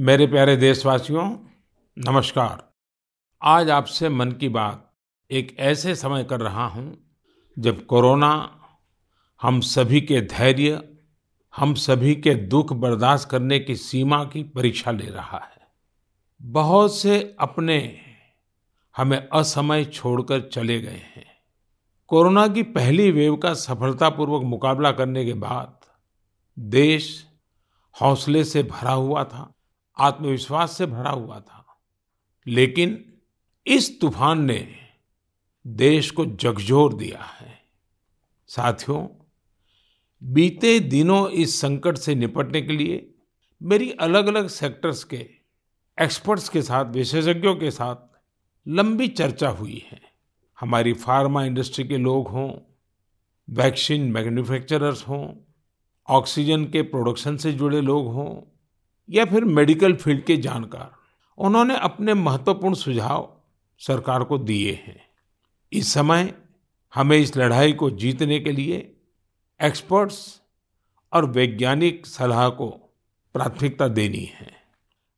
मेरे प्यारे देशवासियों, नमस्कार। आज आपसे मन की बात एक ऐसे समय कर रहा हूँ, जब कोरोना हम सभी के धैर्य, हम सभी के दुख बर्दाश्त करने की सीमा की परीक्षा ले रहा है। बहुत से अपने हमें असमय छोड़कर चले गए हैं। कोरोना की पहली वेव का सफलतापूर्वक मुकाबला करने के बाद देश हौसले से भरा हुआ था। आत्मविश्वास से भरा हुआ था। लेकिन इस तूफ़ान ने देश को झकझोर दिया है। साथियों, बीते दिनों इस संकट से निपटने के लिए मेरी अलग अलग सेक्टर्स के, एक्सपर्ट्स के साथ, विशेषज्ञों के साथ लंबी चर्चा हुई है। हमारी फार्मा इंडस्ट्री के लोग हों, वैक्सीन मैन्युफैक्चरर्स हों, ऑक्सीजन के प्रोडक्शन से जुड़े लोग हों या फिर मेडिकल फ़ील्ड के जानकार, उन्होंने अपने महत्वपूर्ण सुझाव सरकार को दिए हैं। इस समय हमें इस लड़ाई को जीतने के लिए एक्सपर्ट्स और वैज्ञानिक सलाह को प्राथमिकता देनी है।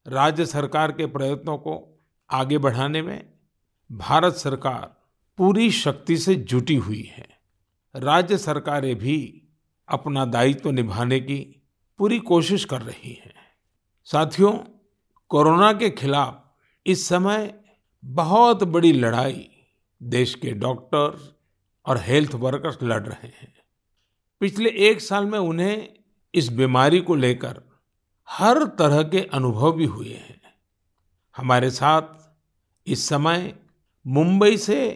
राज्य सरकार के प्रयत्नों को आगे बढ़ाने में भारत सरकार पूरी शक्ति से जुटी हुई है। राज्य सरकारें भी अपना दायित्व निभाने की पूरी कोशिश कर रही हैं। साथियों, कोरोना के खिलाफ इस समय बहुत बड़ी लड़ाई देश के डॉक्टर्स और हेल्थ वर्कर्स लड़ रहे हैं। पिछले एक साल में उन्हें इस बीमारी को लेकर हर तरह के अनुभव भी हुए हैं। हमारे साथ इस समय मुंबई से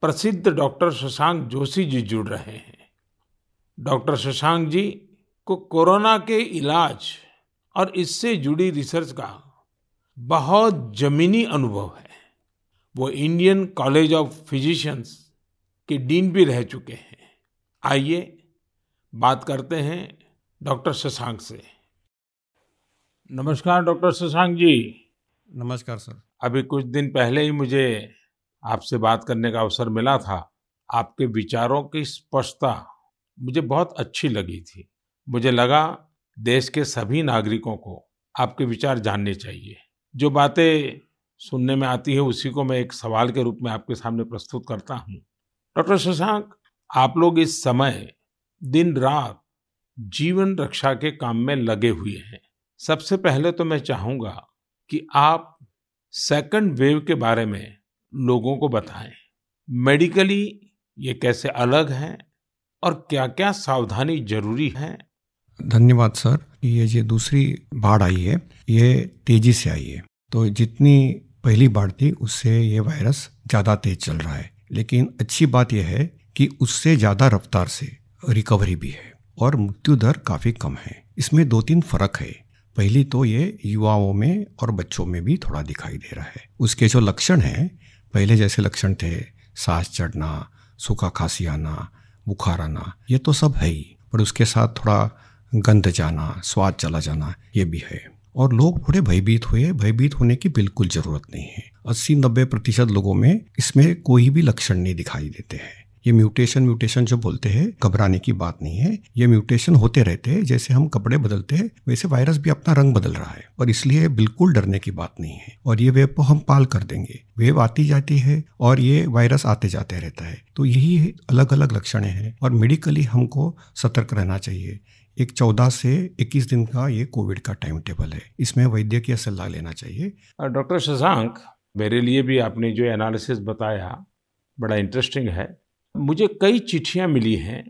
प्रसिद्ध डॉक्टर शशांक जोशी जी जुड़ रहे हैं। डॉक्टर शशांक जी को कोरोना के इलाज और इससे जुड़ी रिसर्च का बहुत जमीनी अनुभव है। वो इंडियन कॉलेज ऑफ़ फिजिशियंस के डीन भी रह चुके हैं। आइए बात करते हैं डॉक्टर शशांक से। नमस्कार डॉक्टर शशांक जी। नमस्कार सर। अभी कुछ दिन पहले ही मुझे आपसे बात करने का अवसर मिला था। आपके विचारों की स्पष्टता मुझे बहुत अच्छी लगी थी। मुझे लगा देश के सभी नागरिकों को आपके विचार जानने चाहिए। जो बातें सुनने में आती है, उसी को मैं एक सवाल के रूप में आपके सामने प्रस्तुत करता हूँ। डॉक्टर शशांक, आप लोग इस समय दिन रात जीवन रक्षा के काम में लगे हुए हैं। सबसे पहले तो मैं चाहूँगा कि आप सेकंड वेव के बारे में लोगों को बताएँ। मेडिकली ये कैसे अलग है और क्या क्या सावधानी ज़रूरी है? धन्यवाद, सर। ये जो दूसरी बाढ़ आई है, ये तेज़ी से आई है। तो जितनी पहली बाढ़ थी, उससे ये वायरस ज़्यादा तेज चल रहा है। लेकिन अच्छी बात यह है कि उससे ज़्यादा रफ्तार से रिकवरी भी है और मृत्यु दर काफ़ी कम है। इसमें दो तीन फ़र्क है। पहली तो ये युवाओं में और बच्चों में भी थोड़ा दिखाई दे रहा है। उसके जो लक्षण हैं, पहले जैसे लक्षण थे, सांस चढ़ना, सूखा खांसी आना, बुखार आना, ये तो सब है ही। पर उसके साथ थोड़ा गंध जाना, स्वाद चला जाना, ये भी है। और लोग थोड़े भयभीत हुए, भयभीत होने की बिल्कुल ज़रूरत नहीं है। अस्सी नब्बे प्रतिशत लोगों में इसमें कोई भी लक्षण नहीं दिखाई देते हैं। ये म्यूटेशन म्यूटेशन जो बोलते हैं, घबराने की बात नहीं है। ये म्यूटेशन होते रहते हैं, जैसे हम कपड़े बदलते हैं, वैसे वायरस भी अपना रंग बदल रहा है। और इसलिए बिल्कुल डरने की बात नहीं है। और ये वेब को हम पाल कर देंगे। वेब आती जाती है और ये वायरस आते जाते रहता है। तो यही अलग अलग लक्षण हैं। और मेडिकली हमको सतर्क रहना चाहिए। एक चौदह से इक्कीस दिन का ये कोविड का टाइम टेबल है। इसमें वैद्य की सलाह लेना चाहिए। डॉक्टर शशांक मेरे लिए भी आपने जो एनालिसिस बताया बड़ा इंटरेस्टिंग है। मुझे कई चिट्ठियाँ मिली हैं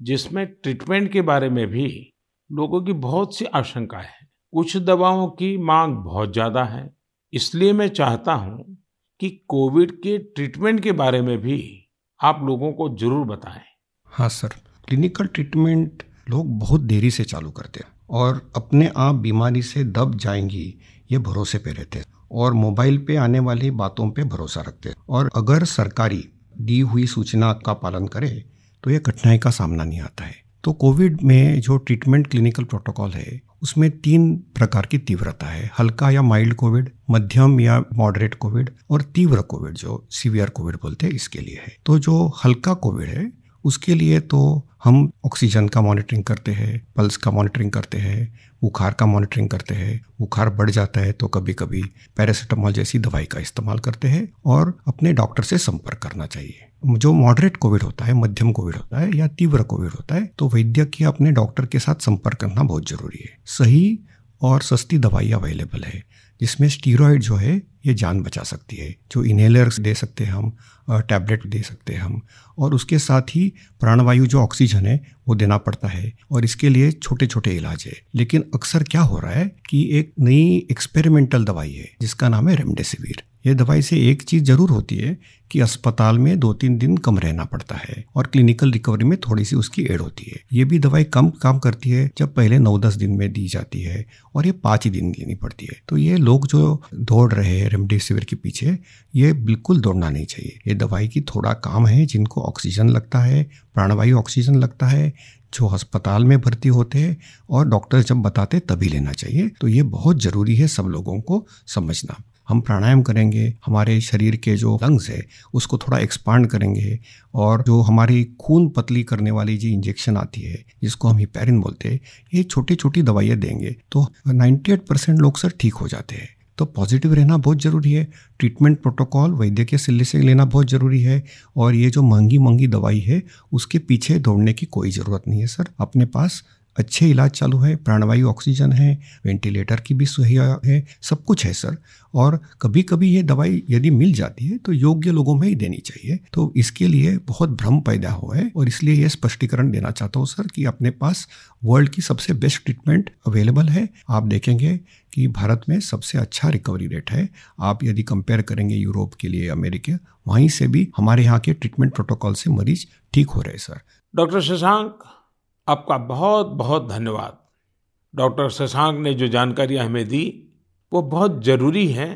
जिसमें ट्रीटमेंट के बारे में भी लोगों की बहुत सी आशंका है। कुछ दवाओं की मांग बहुत ज़्यादा है इसलिए मैं चाहता हूँ कि कोविड के ट्रीटमेंट के बारे में भी आप लोगों को ज़रूर बताएँ। हाँ सर। क्लिनिकल ट्रीटमेंट लोग बहुत देरी से चालू करते हैं और अपने आप बीमारी से दब जाएँगी, ये भरोसे पे रहते हैं और मोबाइल पे आने वाली बातों पे भरोसा रखते हैं। और अगर सरकारी दी हुई सूचना का पालन करे तो ये कठिनाई का सामना नहीं आता है। तो कोविड में जो ट्रीटमेंट क्लिनिकल प्रोटोकॉल है, उसमें तीन प्रकार की तीव्रता है। हल्का या माइल्ड कोविड, मध्यम या मॉडरेट कोविड और तीव्र कोविड, जो सीवियर कोविड बोलते हैं, इसके लिए है। तो जो हल्का कोविड है उसके लिए तो हम ऑक्सीजन का मॉनिटरिंग करते हैं पल्स का मॉनिटरिंग करते हैं, बुखार का मॉनिटरिंग करते हैं। बुखार बढ़ जाता है तो कभी कभी पैरासीटामॉल जैसी दवाई का इस्तेमाल करते हैं और अपने डॉक्टर से संपर्क करना चाहिए। जो मॉडरेट कोविड होता है, मध्यम कोविड होता है या तीव्र कोविड होता है तो वैद्य की अपने डॉक्टर के साथ संपर्क करना बहुत ज़रूरी है। सही और सस्ती दवाई अवेलेबल है। जिसमें स्टीरोइड जो है, ये जान बचा सकती है। जो इनहेलर्स दे सकते हैं हम टैबलेट दे सकते हैं हम। और उसके साथ ही प्राणवायु जो ऑक्सीजन है, वो देना पड़ता है। और इसके लिए छोटे छोटे इलाज है। लेकिन अक्सर क्या हो रहा है कि एक नई एक्सपेरिमेंटल दवाई है, जिसका नाम है रेमडेसिविर ये दवाई से एक चीज़ ज़रूर होती है कि अस्पताल में दो तीन दिन कम रहना पड़ता है और क्लिनिकल रिकवरी में थोड़ी सी उसकी एड होती है। ये भी दवाई कम काम करती है जब पहले नौ दस दिन में दी जाती है और ये पाँच ही दिन देनी पड़ती है। तो ये लोग जो दौड़ रहे हैं रेमडेसिविर के पीछे, ये बिल्कुल दौड़ना नहीं चाहिए। ये दवाई की थोड़ा काम है, जिनको ऑक्सीजन लगता है, प्राणवायु ऑक्सीजन लगता है, जो अस्पताल में भर्ती होते हैं और डॉक्टर जब बताते तभी लेना चाहिए। तो ये बहुत ज़रूरी है सब लोगों को समझना। हम प्राणायाम करेंगे, हमारे शरीर के जो लंग्स है, उसको थोड़ा एक्सपांड करेंगे और जो हमारी खून पतली करने वाली जो इंजेक्शन आती है, जिसको हम हिपेरिन बोलते हैं, ये छोटी छोटी दवाइयाँ देंगे। तो 98 परसेंट लोग सर ठीक हो जाते हैं। तो पॉजिटिव रहना बहुत ज़रूरी है। ट्रीटमेंट प्रोटोकॉल वैद्य के सिले से लेना बहुत ज़रूरी है और ये जो महँगी महँगी दवाई है, उसके पीछे दौड़ने की कोई ज़रूरत नहीं है सर। अपने पास अच्छे इलाज चालू है, प्राणवायु ऑक्सीजन है, वेंटिलेटर की भी सुविधा है, सब कुछ है सर। और कभी कभी ये दवाई यदि मिल जाती है तो योग्य लोगों में ही देनी चाहिए। तो इसके लिए बहुत भ्रम पैदा हुआ है और इसलिए ये स्पष्टीकरण देना चाहता हूँ सर कि अपने पास वर्ल्ड की सबसे बेस्ट ट्रीटमेंट अवेलेबल है। आप देखेंगे कि भारत में सबसे अच्छा रिकवरी रेट है। आप यदि कंपेयर करेंगे यूरोप के लिए, अमेरिका, वहीं से भी हमारे यहाँ के ट्रीटमेंट प्रोटोकॉल से मरीज़ ठीक हो रहे सर। डॉक्टर शशांक आपका बहुत बहुत धन्यवाद। डॉक्टर शशांक ने जो जानकारियाँ हमें दी, वो बहुत ज़रूरी है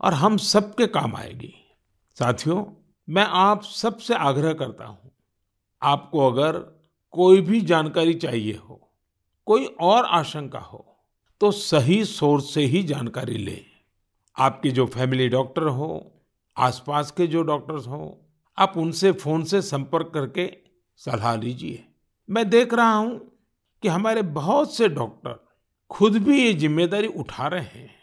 और हम सबके काम आएगी। साथियों, मैं आप सबसे आग्रह करता हूँ, आपको अगर कोई भी जानकारी चाहिए हो, कोई और आशंका हो तो सही सोर्स से ही जानकारी लें। आपके जो फैमिली डॉक्टर हो, आसपास के जो डॉक्टर्स हो, आप उनसे, फ़ोन से संपर्क करके सलाह लीजिए। मैं देख रहा हूँ कि हमारे बहुत से डॉक्टर खुद भी ये ज़िम्मेदारी उठा रहे हैं।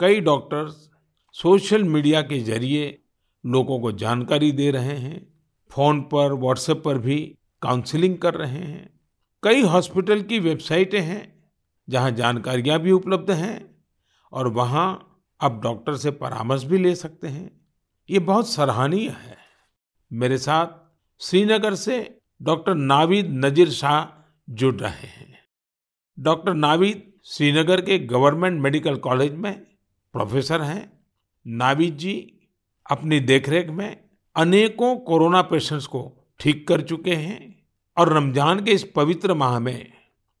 कई डॉक्टर्स सोशल मीडिया के ज़रिए लोगों को जानकारी दे रहे हैं, फ़ोन पर, व्हाट्सएप पर भी काउंसलिंग कर रहे हैं। कई हॉस्पिटल की वेबसाइटें हैं जहाँ जानकारियाँ भी उपलब्ध हैं और वहाँ आप डॉक्टर से परामर्श भी ले सकते हैं। ये बहुत सराहनीय है। मेरे साथ श्रीनगर से डॉक्टर नावीद नजीर शाह जुड़ रहे हैं। डॉक्टर नावीद श्रीनगर के गवर्नमेंट मेडिकल कॉलेज में प्रोफेसर हैं। नावीद जी अपनी देखरेख में अनेकों कोरोना पेशेंट्स को ठीक कर चुके हैं और रमज़ान के इस पवित्र माह में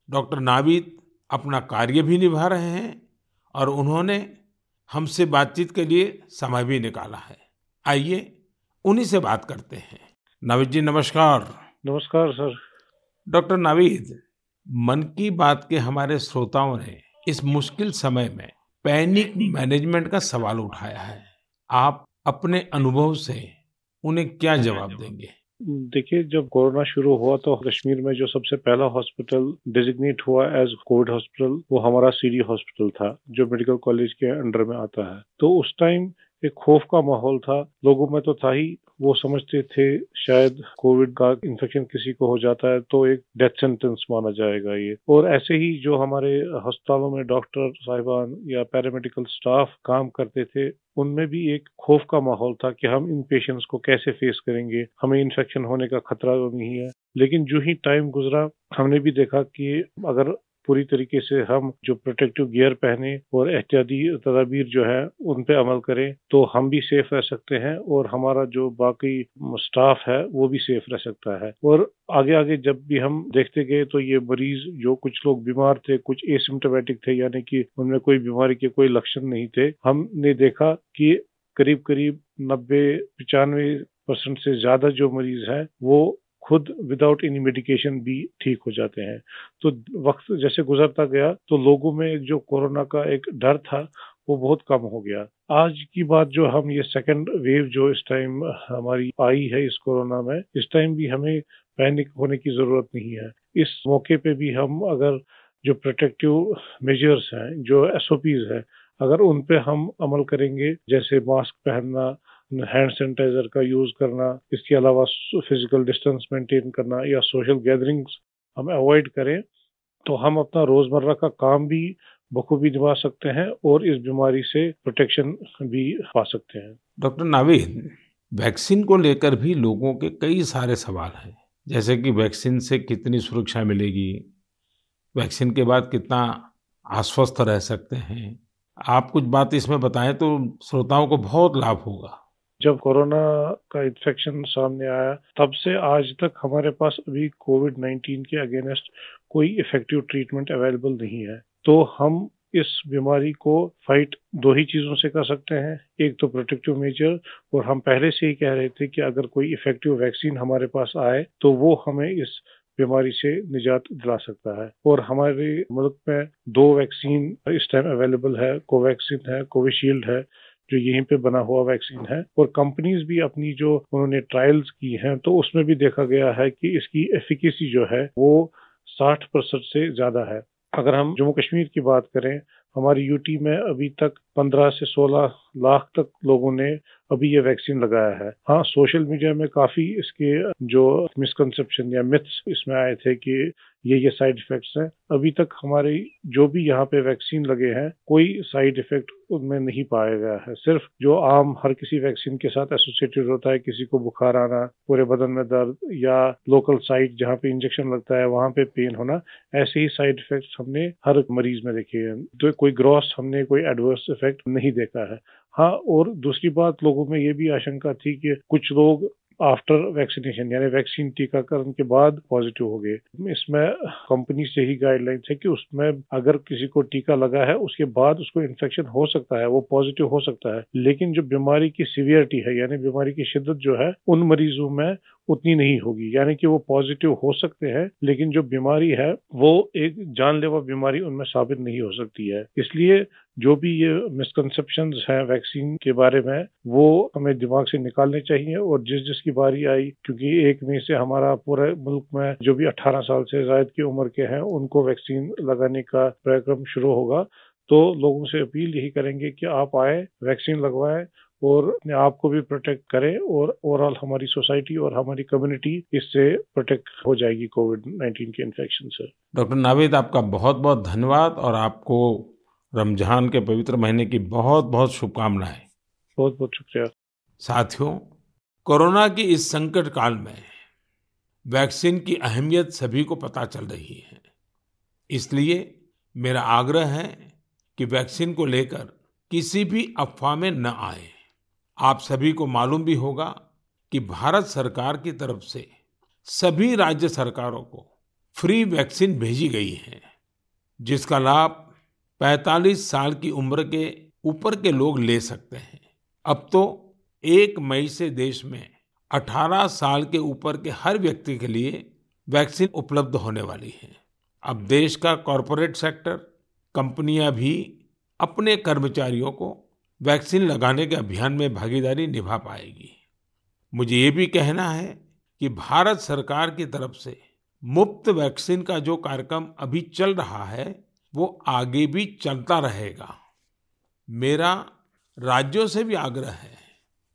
डॉक्टर नावीद अपना कार्य भी निभा रहे हैं और उन्होंने हमसे बातचीत के लिए समय भी निकाला है। आइए उन्हीं से बात करते हैं। नावीद जी, नमस्कार। नमस्कार सर। डॉक्टर नावीद मन की बात के हमारे श्रोताओं ने इस मुश्किल समय में पैनिक मैनेजमेंट का सवाल उठाया है। आप अपने अनुभव से उन्हें क्या जवाब देंगे? देखिए जब कोरोना शुरू हुआ तो कश्मीर में जो सबसे पहला हॉस्पिटल डिजिग्नेट हुआ एज कोविड हॉस्पिटल वो हमारा सीडी हॉस्पिटल था जो मेडिकल कॉलेज के अंडर में आता है। तो उस टाइम एक खौफ का माहौल था। लोगों में तो था ही वो समझते थे शायद कोविड का इन्फेक्शन किसी को हो जाता है तो एक डेथ सेंटेंस माना जाएगा ये। और ऐसे ही जो हमारे अस्पतालों में डॉक्टर साहिबान या पैरामेडिकल स्टाफ काम करते थे, उनमें भी एक खौफ का माहौल था कि हम इन पेशेंट्स को कैसे फेस करेंगे। हमें इन्फेक्शन होने का खतरा तो नहीं है। लेकिन जो ही टाइम गुजरा, हमने भी देखा कि अगर पूरी तरीके से हम जो प्रोटेक्टिव गियर पहने और एहतियाती तदाबीर जो है, उन पे अमल करें तो हम भी सेफ़ रह सकते हैं और हमारा जो बाकी स्टाफ है, वो भी सेफ़ रह सकता है। और आगे आगे जब भी हम देखते गए तो ये मरीज़ जो कुछ लोग बीमार थे, कुछ एसिम्टोमेटिक थे, यानी कि उनमें कोई बीमारी के कोई लक्षण नहीं थे, हमने देखा कि करीब करीब नब्बे पचानवे परसेंट से ज़्यादा जो मरीज़ है, वो खुद विदाउट एनी मेडिकेशन भी ठीक हो जाते हैं। तो वक्त जैसे गुजरता गया तो लोगों में जो कोरोना का एक डर था, वो बहुत कम हो गया। आज की बात जो हम, ये सेकेंड वेव जो इस टाइम हमारी आई है इस कोरोना में, इस टाइम भी हमें पैनिक होने की ज़रूरत नहीं है। इस मौके पे भी हम अगर जो प्रोटेक्टिव मेजर्स हैं, जो एसओपीज है, अगर उन पे हम अमल करेंगे, जैसे मास्क पहनना हैंड सैनिटाइजर का यूज़ करना, इसके अलावा फ़िज़िकल डिस्टेंस मेंटेन करना या सोशल गैदरिंग्स हम अवॉइड करें तो हम अपना रोज़मर्रा का काम भी बखूबी निभा सकते हैं और इस बीमारी से प्रोटेक्शन भी पा सकते हैं। डॉक्टर नावीद, वैक्सीन को लेकर भी लोगों के कई सारे सवाल हैं। जैसे कि वैक्सीन से कितनी सुरक्षा मिलेगी, वैक्सीन के बाद कितना आश्वस्त रह सकते हैं। आप कुछ बात इसमें बताएँ तो श्रोताओं को बहुत लाभ होगा। जब कोरोना का इन्फेक्शन सामने आया, तब से आज तक हमारे पास अभी कोविड 19 के अगेंस्ट कोई इफ़ेक्टिव ट्रीटमेंट अवेलेबल नहीं है। तो हम इस बीमारी को फाइट दो ही चीज़ों से कर सकते हैं। एक तो प्रोटेक्टिव मेजर और हम पहले से ही कह रहे थे कि अगर कोई इफ़ेक्टिव वैक्सीन हमारे पास आए तो वो हमें इस बीमारी से निजात दिला सकता है। और हमारे मुल्क में दो वैक्सीन इस टाइम अवेलेबल है कोवैक्सीन है कोविशील्ड है। जो यहीं पे बना हुआ वैक्सीन है और कंपनीज़ भी अपनी जो उन्होंने ट्रायल्स की हैं तो उसमें भी देखा गया है कि इसकी एफिकेसी जो है वो साठ परसेंट से ज़्यादा है। अगर हम जम्मू कश्मीर की बात करें, हमारी यूटी में अभी तक 15 से 16 लाख तक लोगों ने अभी ये वैक्सीन लगाया है। हाँ सोशल मीडिया में काफ़ी इसके जो मिसकंसेप्शन या मिथ्स इसमें आए थे कि ये ये साइड इफेक्ट्स हैं। अभी तक हमारे जो भी यहाँ पे वैक्सीन लगे हैं, कोई साइड इफ़ेक्ट उनमें नहीं पाया गया है। सिर्फ़ जो आम हर किसी वैक्सीन के साथ एसोसिएटेड होता है, किसी को बुखार आना, पूरे बदन में दर्द या लोकल साइट जहाँ पे इंजेक्शन लगता है, वहाँ पे पेन होना, ऐसे ही साइड इफेक्ट्स हमने हर मरीज़ में देखे हैं। तो कोई ग्रॉस हमने, कोई एडवर्स इफ़ेक्ट नहीं देखा है। हाँ और दूसरी बात, लोगों में ये भी आशंका थी कि कुछ लोग आफ्टर वैक्सीनेशन यानी वैक्सीन टीकाकरण के बाद पॉजिटिव हो गए। इसमें कंपनी से ही गाइडलाइंस है कि उसमें अगर किसी को टीका लगा है, उसके बाद उसको इन्फेक्शन हो सकता है, वो पॉजिटिव हो सकता है। लेकिन जो बीमारी की सीवियरिटी है, यानी बीमारी की शिद्दत जो है, उन मरीजों में उतनी नहीं होगी। यानी कि वो पॉजिटिव हो सकते हैं, लेकिन जो बीमारी है, वो एक जानलेवा बीमारी उनमें साबित नहीं हो सकती है। इसलिए जो भी ये मिसकंसेप्शन है वैक्सीन के बारे में, वो हमें दिमाग से निकालने चाहिए और जिस जिसकी बारी आई, क्योंकि एक मई से हमारा पूरे मुल्क में जो भी 18 साल से जायद की उम्र के हैं, उनको वैक्सीन लगाने का कार्यक्रम शुरू होगा। तो लोगों से अपील यही करेंगे कि आप आए वैक्सीन लगवाएँ और अपने आप को भी प्रोटेक्ट करें और ओवरऑल हमारी सोसाइटी और हमारी कम्युनिटी इससे प्रोटेक्ट हो जाएगी कोविड 19 के इन्फेक्शन से। डॉक्टर नावेद आपका बहुत बहुत धन्यवाद और आपको रमज़ान के पवित्र महीने की बहुत बहुत शुभकामनाएँ। बहुत बहुत शुक्रिया। साथियों कोरोना की इस संकट काल में वैक्सीन की अहमियत सभी को पता चल रही है। इसलिए मेरा आग्रह है कि वैक्सीन को लेकर किसी भी अफवाह में न आए। आप सभी को मालूम भी होगा कि भारत सरकार की तरफ़ से सभी राज्य सरकारों को फ्री वैक्सीन भेजी गई है, जिसका लाभ 45 साल की उम्र के ऊपर के लोग ले सकते हैं। अब तो एक मई से देश में 18 साल के ऊपर के हर व्यक्ति के लिए वैक्सीन उपलब्ध होने वाली है। अब देश का कॉरपोरेट सेक्टर, कंपनियाँ भी अपने कर्मचारियों को वैक्सीन लगाने के अभियान में भागीदारी निभा पाएगी। मुझे ये भी कहना है कि भारत सरकार की तरफ़ से मुफ़्त वैक्सीन का जो कार्यक्रम अभी चल रहा है, वो आगे भी चलता रहेगा। मेरा राज्यों से भी आग्रह है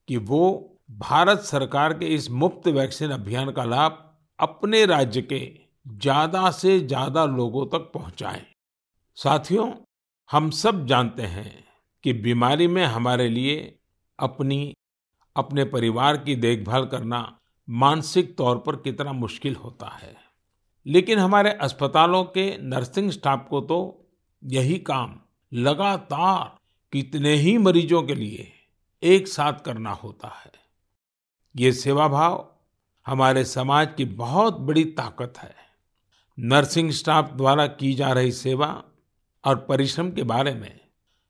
कि वो भारत सरकार के इस मुफ़्त वैक्सीन अभियान का लाभ अपने राज्य के ज़्यादा से ज़्यादा लोगों तक पहुंचाएँ। साथियों, हम सब जानते हैं कि बीमारी में हमारे लिए अपनी, अपने परिवार की देखभाल करना मानसिक तौर पर कितना मुश्किल होता है। लेकिन हमारे अस्पतालों के नर्सिंग स्टाफ को तो यही काम लगातार कितने ही मरीजों के लिए एक साथ करना होता है। ये सेवा भाव हमारे समाज की बहुत बड़ी ताकत है। नर्सिंग स्टाफ द्वारा की जा रही सेवा और परिश्रम के बारे में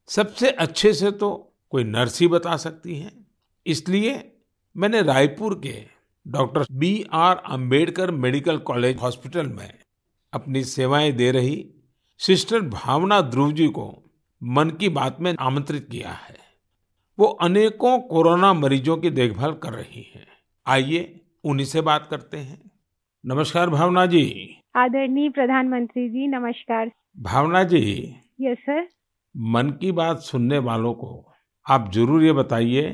सबसे अच्छे से तो कोई नर्स ही बता सकती है। इसलिए मैंने रायपुर के doctor B R Ambedkar medical college hospital में अपनी सेवाएँ दे रही सिस्टर भावना ध्रुव जी को मन की बात में आमंत्रित किया है। वो अनेकों कोरोना मरीजों की देखभाल कर रही हैं। आइए उन्हीं से बात करते हैं। नमस्कार भावना जी। आदरणीय प्रधानमंत्री जी नमस्कार। भावना जी। यस सर मन की बात सुनने वालों को आप ज़रूर ये बताइए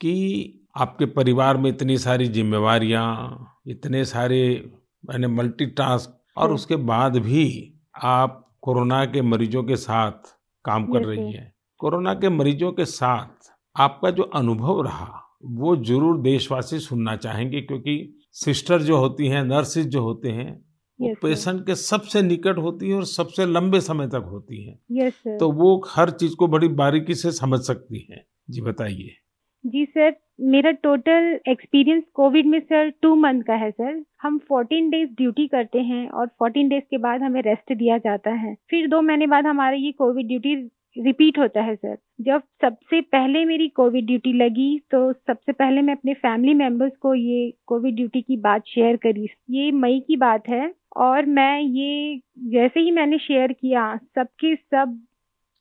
कि आपके परिवार में इतनी सारी जिम्मेवारियाँ इतने सारे मैंने मल्टीटास्क और उसके बाद भी आप कोरोना के मरीजों के साथ काम कर रही हैं। कोरोना के मरीजों के साथ आपका जो अनुभव रहा वो ज़रूर देशवासी सुनना चाहेंगे क्योंकि सिस्टर जो होती हैं नर्सिस जो होते हैं वो पेशेंट के सबसे निकट होती है और सबसे लंबे समय तक होती है। यस सर तो वो हर चीज़ को बड़ी बारीकी से समझ सकती है। जी बताइए। जी सर मेरा टोटल एक्सपीरियंस कोविड में सर टू मंथ का है सर हम 14 डेज़ ड्यूटी करते हैं और 14 डेज़ के बाद हमें रेस्ट दिया जाता है। फिर दो महीने बाद हमारा ये कोविड ड्यूटी रिपीट होता है सर जब सबसे पहले मेरी कोविड ड्यूटी लगी तो सबसे पहले मैं अपने फैमिली मेंबर्स को ये कोविड ड्यूटी की बात शेयर करी। ये मई की बात है। और मैं ये, जैसे ही मैंने शेयर किया, सबके सब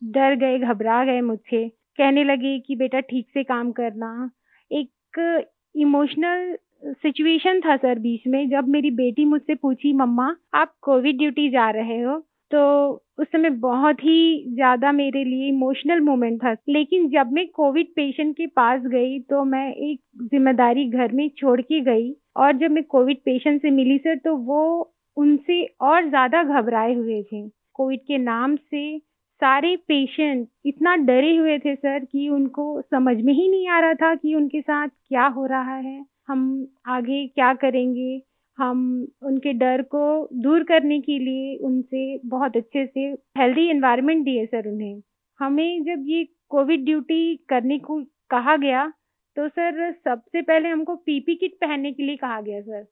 डर गए, घबरा गए मुझसे। कहने लगे कि बेटा ठीक से काम करना। एक इमोशनल सिचुएशन था सर बीच में, जब मेरी बेटी मुझसे पूछी, मम्मा, आप कोविड ड्यूटी जा रहे हो? तो उस समय बहुत ही ज़्यादा मेरे लिए इमोशनल मोमेंट था। लेकिन जब मैं कोविड पेशेंट के पास गई तो मैं एक ज़िम्मेदारी घर में छोड़ के गई। और जब मैं कोविड पेशेंट से मिली, सर तो वो उनसे और ज़्यादा घबराए हुए थे। कोविड के नाम से सारे पेशेंट इतना डरे हुए थे सर कि उनको समझ में ही नहीं आ रहा था कि उनके साथ क्या हो रहा है। हम आगे क्या करेंगे? हम उनके डर को दूर करने के लिए उनसे बहुत अच्छे से हेल्दी एनवायरनमेंट दिए सर उन्हें। हमें जब ये कोविड ड्यूटी करने को कहा गया तो सर सबसे पहले हमको पीपी किट पहनने के लिए कहा गया सर।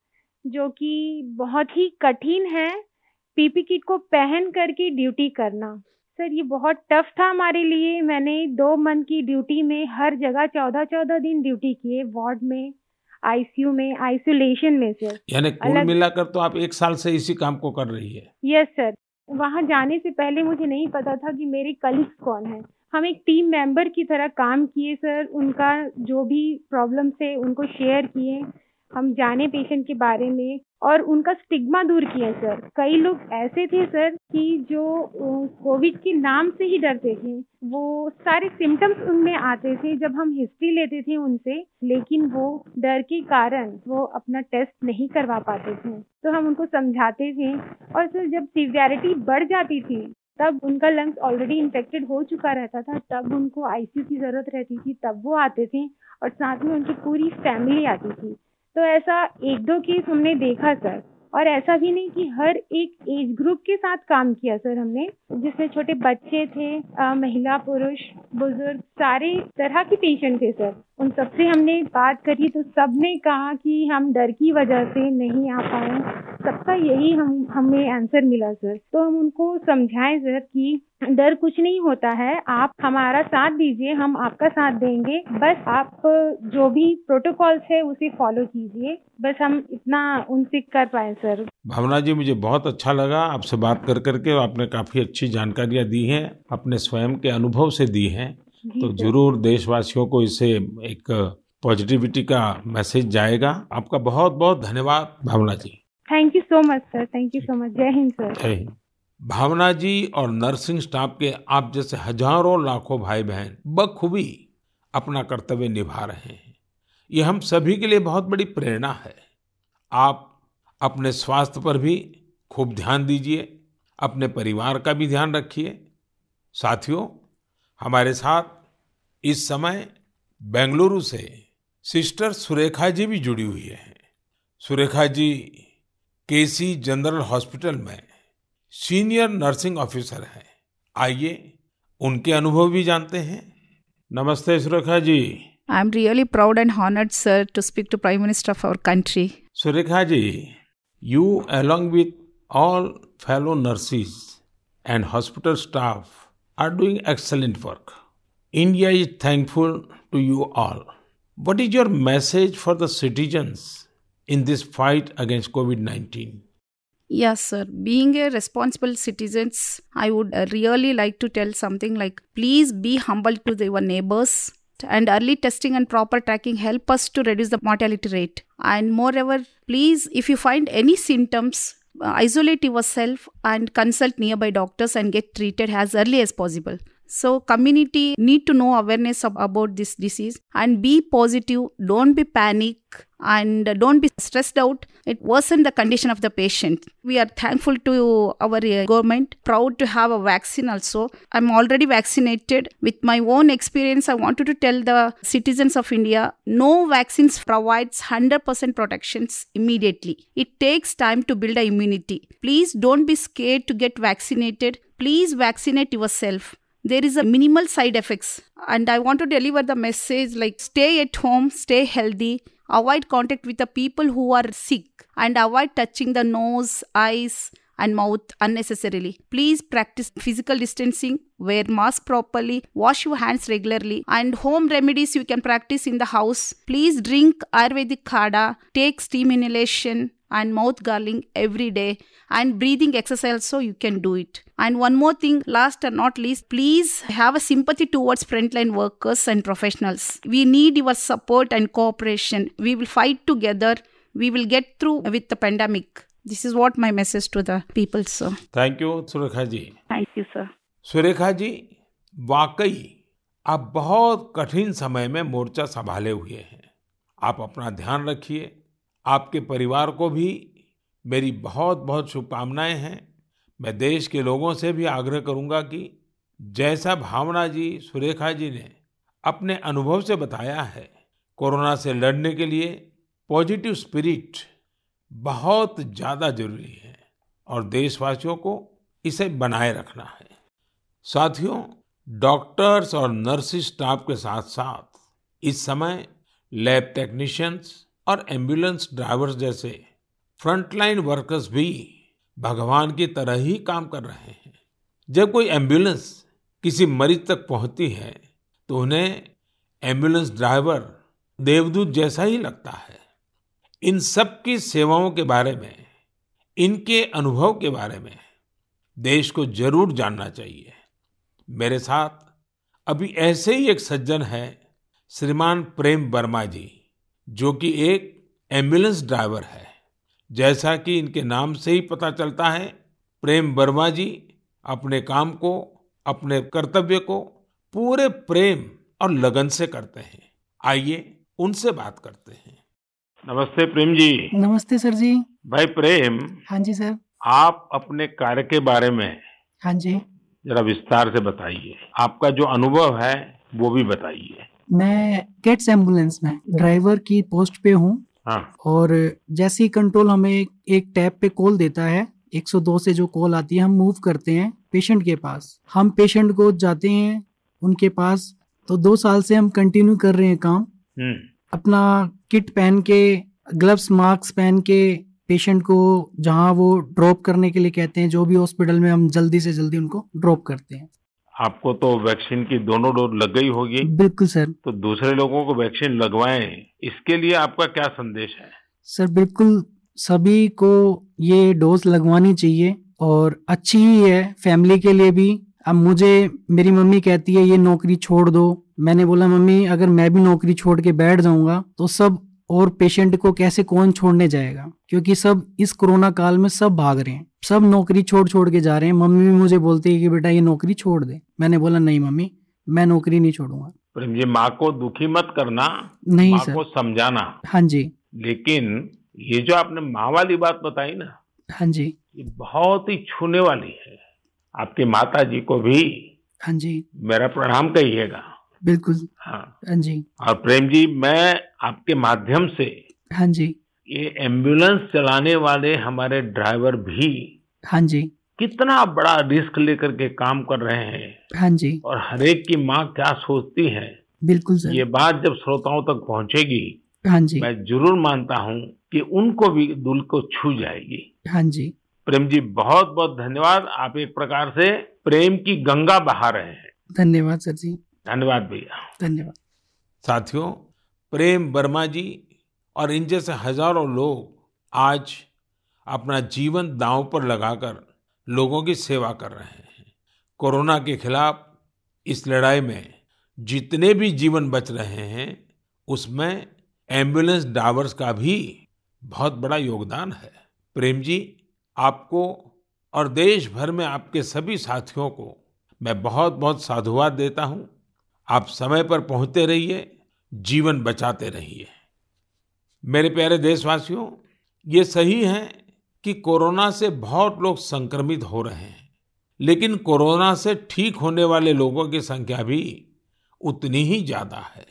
जो कि बहुत ही कठिन है पीपी किट को पहन करके ड्यूटी करना। सर ये बहुत टफ था हमारे लिए। मैंने दो मंथ की ड्यूटी में हर जगह चौदह चौदह दिन ड्यूटी किए वार्ड में आईसीयू में आइसोलेशन में सर। यानी कुल अलग- मिलाकर तो आप एक साल से इसी काम को कर रही है। Yes sir. वहाँ जाने से पहले मुझे नहीं पता था कि मेरे कलीग्स कौन है। हम एक टीम मेंबर की तरह काम किए सर। उनका जो भी प्रॉब्लम थे उनको शेयर किए। हम जाने पेशेंट के बारे में और उनका स्टिग्मा दूर किया सर कई लोग ऐसे थे सर कि जो कोविड के नाम से ही डरते थे। वो सारे सिम्टम्स उनमें आते थे जब हम हिस्ट्री लेते थे उनसे, लेकिन वो डर के कारण वो अपना टेस्ट नहीं करवा पाते थे। तो हम उनको समझाते थे और सर जब सिवियरिटी बढ़ जाती थी, तब उनका लंग्स ऑलरेडी इन्फेक्टेड हो चुका रहता था, तब उनको आईसीयू की ज़रूरत रहती थी, तब वो आते थे और साथ में उनकी पूरी फैमिली आती थी। तो ऐसा एक दो केस हमने देखा सर और ऐसा भी नहीं कि हर एक एज ग्रुप के साथ काम किया सर हमने। जिसमें छोटे बच्चे थे आ, महिला पुरुष बुज़ुर्ग सारे तरह के पेशेंट थे सर उन सबसे हमने बात करी तो सबने कहा कि हम डर की वजह से नहीं आ पाए। सबका यही हम, हमें आंसर मिला सर तो हम उनको समझाएँ सर कि डर कुछ नहीं होता है। आप हमारा साथ दीजिए, हम आपका साथ देंगे। बस आप जो भी प्रोटोकॉल्स है, उसे फॉलो कीजिए। बस हम इतना उनसे कर पाए सर भावना जी, मुझे बहुत अच्छा लगा आपसे बात कर करके। आपने काफ़ी अच्छी जानकारियाँ दी हैं, अपने स्वयं के अनुभव से दी हैं। तो ज़रूर देशवासियों को इसे एक पॉजिटिविटी का मैसेज जाएगा। आपका बहुत बहुत धन्यवाद Bhavna ji. Thank you so much sir thank you so much जय हिंद सर जय हिंद। भावना जी और नर्सिंग स्टाफ के आप जैसे हज़ारों लाखों भाई बहन बखूबी अपना कर्तव्य निभा रहे हैं। ये हम सभी के लिए बहुत बड़ी प्रेरणा है। आप अपने स्वास्थ्य पर भी खूब ध्यान दीजिए अपने परिवार का भी ध्यान रखिए। साथियों हमारे साथ इस समय बेंगलुरु से सिस्टर सुरेखा जी भी जुड़ी हुई है। Surekha ji K C general hospital में सीनियर नर्सिंग ऑफिसर हैं। आइए उनके अनुभव भी जानते हैं। नमस्ते Surekha ji. I am really proud and honoured sir to speak to prime minister of our country Surekha ji you along with all fellow nurses and hospital staff are doing excellent work india is thankful to you all what is your message for the citizens in this fight against covid-19 Yes, sir. Being a responsible citizens, I would really like to tell something like please be humble to your neighbors and early testing and proper tracking help us to reduce the mortality rate. And moreover, please if you find any symptoms Uh, isolate yourself and consult nearby doctors and get treated as early as possible so community need to know awareness of, about this disease and be positive. Don't be panic and don't be stressed out. It worsen the condition of the patient. We are thankful to our uh, government. Proud to have a vaccine also. I'm already vaccinated. With my own experience i wanted to tell the citizens of india no vaccines provides 100% protections immediately. It takes time to build a immunity. Please don't be scared to get vaccinated. Please vaccinate yourself there is a minimal side effects. And i want to deliver the message like stay at home stay healthy avoid contact with the people who are sick and avoid touching the nose eyes and mouth unnecessarily. Please practice physical distancing, wear mask properly, wash your hands regularly, and home remedies you can practice in the house. Please drink Ayurvedic kada, take steam inhalation and mouth gargling every day and breathing exercise so you can do it. And one more thing, last and not least, please have a sympathy towards frontline workers and professionals. We need your support and cooperation. We will fight together. We will get through with the pandemic. This is what my message to the people, sir. Thank you, Surekha ji. Thank you, sir. Surekha ji, वाकई आप बहुत कठिन समय में मोर्चा संभाले हुए हैं आप अपना ध्यान रखिए आपके परिवार को भी मेरी बहुत बहुत शुभकामनाएँ हैं मैं देश के लोगों से भी आग्रह करूँगा कि जैसा भावना जी सुरेखा जी ने अपने अनुभव से बताया है कोरोना से लड़ने के लिए पॉजिटिव स्पिरिट बहुत ज़्यादा ज़रूरी है और देशवासियों को इसे बनाए रखना है। साथियों, डॉक्टर्स और नर्सिस स्टाफ के साथ साथ इस समय लैब टेक्नीशियंस और एंबुलेंस ड्राइवर्स जैसे फ्रंटलाइन वर्कर्स भी भगवान की तरह ही काम कर रहे हैं। जब कोई एंबुलेंस किसी मरीज़ तक पहुँचती है तो उन्हें एंबुलेंस ड्राइवर देवदूत जैसा ही लगता है। इन सब की सेवाओं के बारे में, इनके अनुभव के बारे में देश को ज़रूर जानना चाहिए। मेरे साथ अभी ऐसे ही एक सज्जन है श्रीमान प्रेम वर्मा जी, जो कि एक एंबुलेंस ड्राइवर है। जैसा कि इनके नाम से ही पता चलता है, प्रेम वर्मा जी अपने काम को, अपने कर्तव्य को पूरे प्रेम और लगन से करते हैं। आइए उनसे बात करते हैं। नमस्ते प्रेम जी। नमस्ते सर जी। भाई प्रेम हाँ जी सर। आप अपने कार्य के बारे में हाँ जी। जरा विस्तार से बताइए। आपका जो अनुभव है वो भी बताइए। मैं गेट्स एंबुलेंस में ड्राइवर की पोस्ट पे हूँ। हाँ। और जैसे ही कंट्रोल हमें एक टैब पे कॉल देता है 102 से जो कॉल आती है हम मूव करते हैं पेशेंट के पास। हम पेशेंट को जाते हैं उनके पास तो दो साल से हम कंटिन्यू कर रहे हैं काम। हम्म। अपना किट पहन के ग्लव्स मास्क पहन के पेशेंट को जहाँ वो ड्रॉप करने के लिए कहते हैं जो भी हॉस्पिटल में हम जल्दी से जल्दी उनको ड्रॉप करते हैं। आपको तो वैक्सीन की दोनों डोज लग गई होगी। बिल्कुल सर तो दूसरे लोगों को वैक्सीन लगवाएँ इसके लिए आपका क्या संदेश है? सर बिल्कुल सभी को ये डोज लगवानी चाहिए और अच्छी ही है फैमिली के लिए भी। अब मुझे मेरी मम्मी कहती है ये नौकरी छोड़ दो मैंने बोला मम्मी अगर मैं भी नौकरी छोड़ के बैठ जाऊँगा तो सब और पेशेंट को कैसे कौन छोड़ने जाएगा? क्योंकि सब इस कोरोना काल में सब भाग रहे हैं। सब नौकरी छोड़ छोड़ के जा रहे हैं। मम्मी भी मुझे बोलती है कि बेटा ये नौकरी छोड़ दे। मैंने बोला नहीं मम्मी मैं नौकरी नहीं छोड़ूँगा। प्रेम जी माँ को दुखी मत करना नहीं माँ सर। को समझाना। हाँ जी। लेकिन ये जो आपने माँ वाली बात बताई ना हाँ जी। ये बहुत ही छूने वाली है। आपकी माता जी को भी हाँ जी। मेरा प्रणाम कहिएगा। बिल्कुल। हाँ। हाँ जी। और प्रेम जी मैं आपके माध्यम से हाँ जी। ये एंबुलेंस चलाने वाले हमारे ड्राइवर भी हाँ जी। कितना बड़ा रिस्क लेकर के काम कर रहे हैं। हाँ जी। और हरेक की माँ क्या सोचती है? बिल्कुल सर। ये बात जब श्रोताओं तक पहुँचेगी हाँ जी। मैं ज़रूर मानता हूँ कि उनको भी दिल को छू जाएगी। हाँ जी। प्रेम जी बहुत बहुत धन्यवाद। आप एक प्रकार से प्रेम की गंगा बहा रहे हैं। धन्यवाद सर जी। धन्यवाद भैया। धन्यवाद। साथियों प्रेम वर्मा जी और इन जैसे हज़ारों लोग आज अपना जीवन दांव पर लगाकर लोगों की सेवा कर रहे हैं। कोरोना के खिलाफ इस लड़ाई में जितने भी जीवन बच रहे हैं उसमें एंबुलेंस ड्राइवर्स का भी बहुत बड़ा योगदान है। प्रेम जी आपको और देश भर में आपके सभी साथियों को मैं बहुत बहुत साधुवाद देता हूँ। आप समय पर पहुँचते रहिए, जीवन बचाते रहिए। मेरे प्यारे देशवासियों, ये सही है कि कोरोना से बहुत लोग संक्रमित हो रहे हैं, लेकिन कोरोना से ठीक होने वाले लोगों की संख्या भी उतनी ही ज़्यादा है।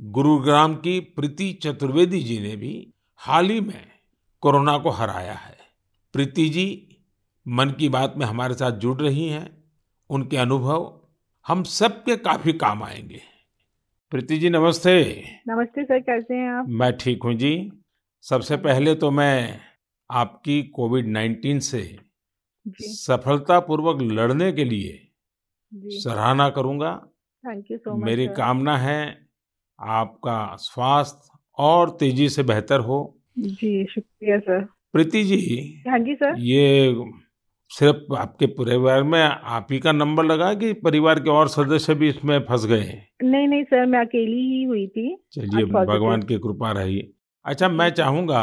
गुरुग्राम की प्रीति चतुर्वेदी जी ने भी हाल ही में कोरोना को हराया है। प्रीति जी, मन की बात में हमारे साथ जुड़ रही हैं। उनके अनुभव हम सबके काफ़ी काम आएँगे। प्रीति जी नमस्ते। नमस्ते सर कैसे हैं आप? मैं ठीक हूँ जी। सबसे पहले तो मैं आपकी कोविड नाइन्टीन से सफलतापूर्वक लड़ने के लिए सराहना करूँगा। थैंक यू सो मच मेरी कामना है आपका स्वास्थ्य और तेज़ी से बेहतर हो। जी शुक्रिया सर प्रीति जी हाँ जी सर ये सिर्फ़ आपके परिवार में आप ही का नंबर लगा कि परिवार के और सदस्य भी इसमें फंस गए? नहीं नहीं सर मैं अकेली ही हुई थी। चलिए भगवान की कृपा रही। अच्छा मैं चाहूँगा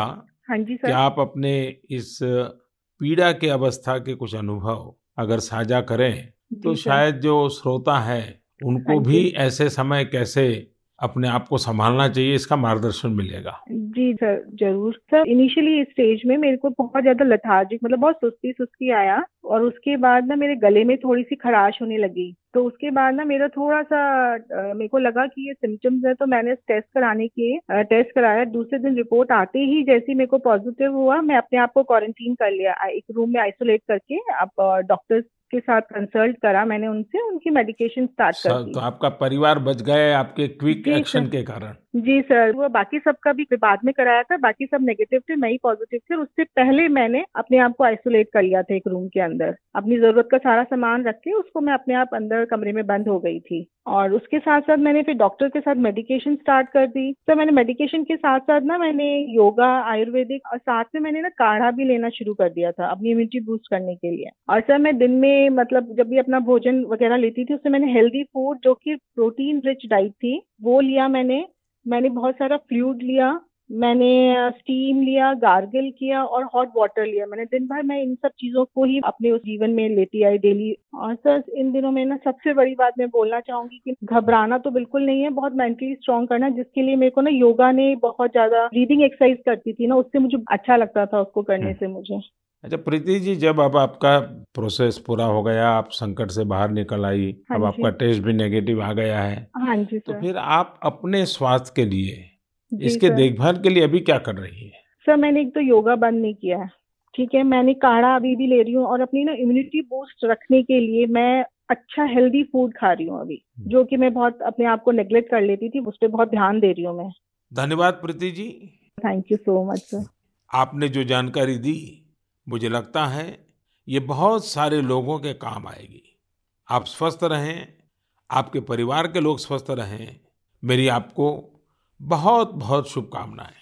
हाँ जी सर। कि आप अपने इस पीड़ा के अवस्था के कुछ अनुभव अगर साझा करें तो शायद जो श्रोता है उनको हाँ भी ऐसे समय कैसे अपने आप को संभालना चाहिए, इसका मार्गदर्शन मिलेगा। जी, सर, ज़रूर। सर इनिशियली स्टेज में मेरे को बहुत ज़्यादा लथार्जिक मतलब बहुत सुस्ती सुस्ती आया और उसके बाद ना मेरे गले में थोड़ी सी खराश होने लगी। तो उसके बाद ना मेरा थोड़ा सा मेरे को लगा कि ये सिम्टम्स है तो मैंने टेस्ट कराने के टेस्ट कराया। दूसरे दिन रिपोर्ट आते ही जैसे मेरे को पॉजिटिव हुआ, मैं अपने आप को क्वारंटीन कर लिया एक रूम में आइसोलेट करके। आप डॉक्टर्स के साथ कंसल्ट करा मैंने उनसे उनकी मेडिकेशन स्टार्ट कर दी। तो आपका परिवार बच गया आपके क्विक एक्शन के कारण। जी सर वो बाकी सबका भी बाद में कराया था, बाकी सब नेगेटिव थे, मैं ही पॉजिटिव थे उससे पहले मैंने अपने आप को आइसोलेट कर लिया था एक रूम के अंदर। अपनी ज़रूरत का सारा सामान रख के उसको मैं अपने आप अंदर कमरे में बंद हो गई थी। और उसके साथ साथ मैंने फिर डॉक्टर के साथ मेडिकेशन स्टार्ट कर दी। तो मैंने मेडिकेशन के साथ साथ ना मैंने योगा आयुर्वेदिक और साथ में मैंने ना काढ़ा भी लेना शुरू कर दिया था अपनी इम्यूनिटी बूस्ट करने के लिए। और सर, मैं दिन में मतलब जब भी अपना भोजन वगैरह लेती थी उससे मैंने हेल्दी फ़ूड जो कि प्रोटीन रिच डाइट थी, वो लिया मैंने। मैंने बहुत सारा फ्लूड लिया मैंने स्टीम लिया गार्गल किया और हॉट वाटर लिया। मैंने दिन भर मैं इन सब चीज़ों को ही अपने उस जीवन में लेती आई डेली। और सर इन दिनों में ना सबसे बड़ी बात मैं बोलना चाहूँगी कि घबराना तो बिल्कुल नहीं है बहुत मेंटली स्ट्रांग करना जिसके लिए मेरे को ना योगा ने बहुत ज़्यादा ब्रीदिंग एक्सरसाइज करती थी ना उससे मुझे अच्छा लगता था उसको करने से मुझे। अच्छा प्रीति जी जब अब आपका प्रोसेस पूरा हो गया आप संकट से बाहर निकल आई हाँ अब आपका टेस्ट भी नेगेटिव आ गया है हाँ जी तो फिर आप अपने स्वास्थ्य के लिए इसके देखभाल के लिए अभी क्या कर रही है? सर मैंने एक तो योगा बंद नहीं किया है ठीक है? मैंने काढ़ा अभी भी ले रही हूँ और अपनी ना इम्यूनिटी बूस्ट रखने के लिए मैं अच्छा हेल्दी फ़ूड खा रही हूँ अभी जो कि मैं बहुत अपने आप को नेग्लेक्ट कर लेती थी उस पर बहुत ध्यान दे रही हूँ मैं। धन्यवाद Preeti ji. Thank you so much sir आपने जो जानकारी दी मुझे लगता है ये बहुत सारे लोगों के काम आएगी। आप स्वस्थ रहें, आपके परिवार के लोग स्वस्थ रहें। मेरी आपको बहुत बहुत शुभकामनाएँ।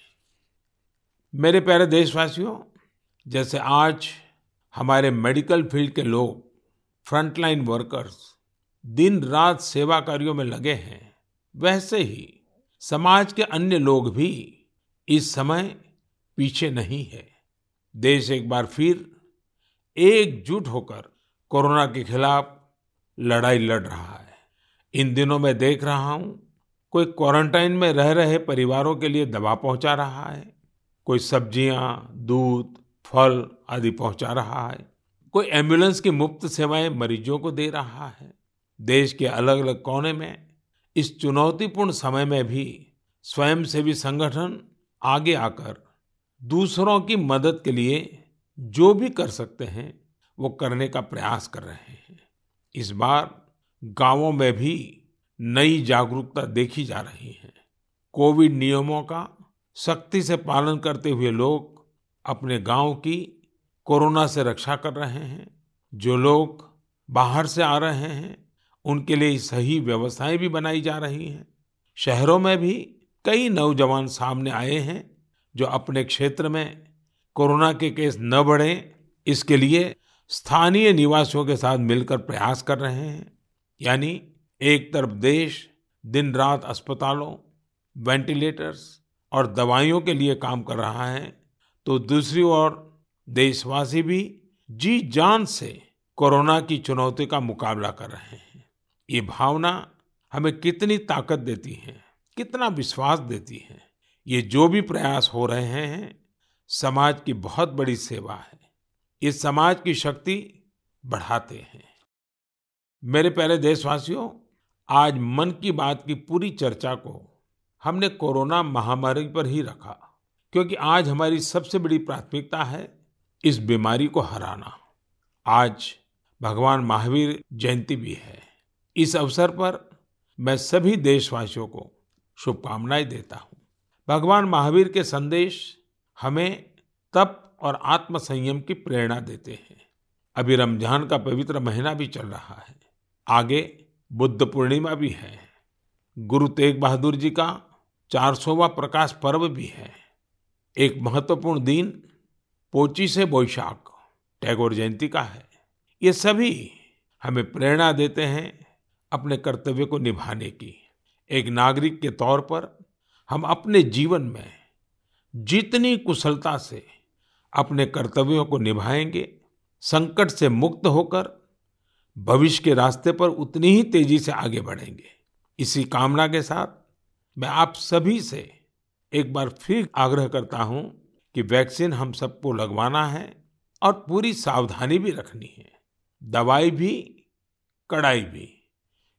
मेरे प्यारे देशवासियों, जैसे आज हमारे मेडिकल फ़ील्ड के लोग, फ्रंटलाइन वर्कर्स दिन रात सेवा कार्यों में लगे हैं, वैसे ही समाज के अन्य लोग भी इस समय पीछे नहीं है। देश एक बार फिर एकजुट होकर कोरोना के खिलाफ लड़ाई लड़ रहा है। इन दिनों में देख रहा हूँ, कोई क्वारंटाइन में रह रहे परिवारों के लिए दवा पहुँचा रहा है, कोई सब्ज़ियाँ, दूध, फल आदि पहुँचा रहा है, कोई एंबुलेंस की मुफ़्त सेवाएँ मरीजों को दे रहा है। देश के अलग अलग कोने में इस चुनौतीपूर्ण समय में भी स्वयंसेवी संगठन आगे आकर दूसरों की मदद के लिए जो भी कर सकते हैं, वो करने का प्रयास कर रहे हैं। इस बार गाँवों में भी नई जागरूकता देखी जा रही है। कोविड नियमों का सख्ती से पालन करते हुए लोग अपने गाँव की कोरोना से रक्षा कर रहे हैं। जो लोग बाहर से आ रहे हैं, उनके लिए सही व्यवस्थाएँ भी बनाई जा रही हैं। शहरों में भी कई नौजवान सामने आए हैं। जो अपने क्षेत्र में कोरोना के केस न बढ़े, इसके लिए स्थानीय निवासियों के साथ मिलकर प्रयास कर रहे हैं। यानी एक तरफ़ देश दिन रात अस्पतालों, वेंटिलेटर्स और दवाइयों के लिए काम कर रहा है तो दूसरी ओर देशवासी भी जी जान से कोरोना की चुनौती का मुकाबला कर रहे हैं। ये भावना हमें कितनी ताकत देती है, कितना विश्वास देती है। ये जो भी प्रयास हो रहे हैं, समाज की बहुत बड़ी सेवा है। ये समाज की शक्ति बढ़ाते हैं। मेरे प्यारे देशवासियों, आज मन की बात की पूरी चर्चा को हमने कोरोना महामारी पर ही रखा, क्योंकि आज हमारी सबसे बड़ी प्राथमिकता है इस बीमारी को हराना। आज भगवान महावीर जयंती भी है। इस अवसर पर मैं सभी देशवासियों को शुभकामनाएँ देता हूँ। भगवान महावीर के संदेश हमें तप और आत्म संयम की प्रेरणा देते हैं। अभी रमज़ान का पवित्र महीना भी चल रहा है। आगे बुद्ध पूर्णिमा भी है। गुरु तेग बहादुर जी का 400वां प्रकाश पर्व भी है। एक महत्वपूर्ण दिन पोची से बोईशाख टैगोर जयंती का है। ये सभी हमें प्रेरणा देते हैं अपने कर्तव्य को निभाने की। एक नागरिक के तौर पर हम अपने जीवन में जितनी कुशलता से अपने कर्तव्यों को निभाएँगे, संकट से मुक्त होकर भविष्य के रास्ते पर उतनी ही तेज़ी से आगे बढ़ेंगे। इसी कामना के साथ मैं आप सभी से एक बार फिर आग्रह करता हूँ कि वैक्सीन हम सबको लगवाना है और पूरी सावधानी भी रखनी है। दवाई भी, कड़ाई भी।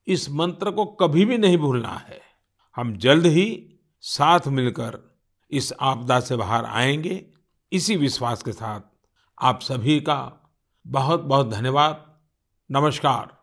इस मंत्र को कभी भी नहीं भूलना है। हम जल्द ही साथ मिलकर इस आपदा से बाहर आएँगे। इसी विश्वास के साथ आप सभी का बहुत बहुत धन्यवाद। नमस्कार।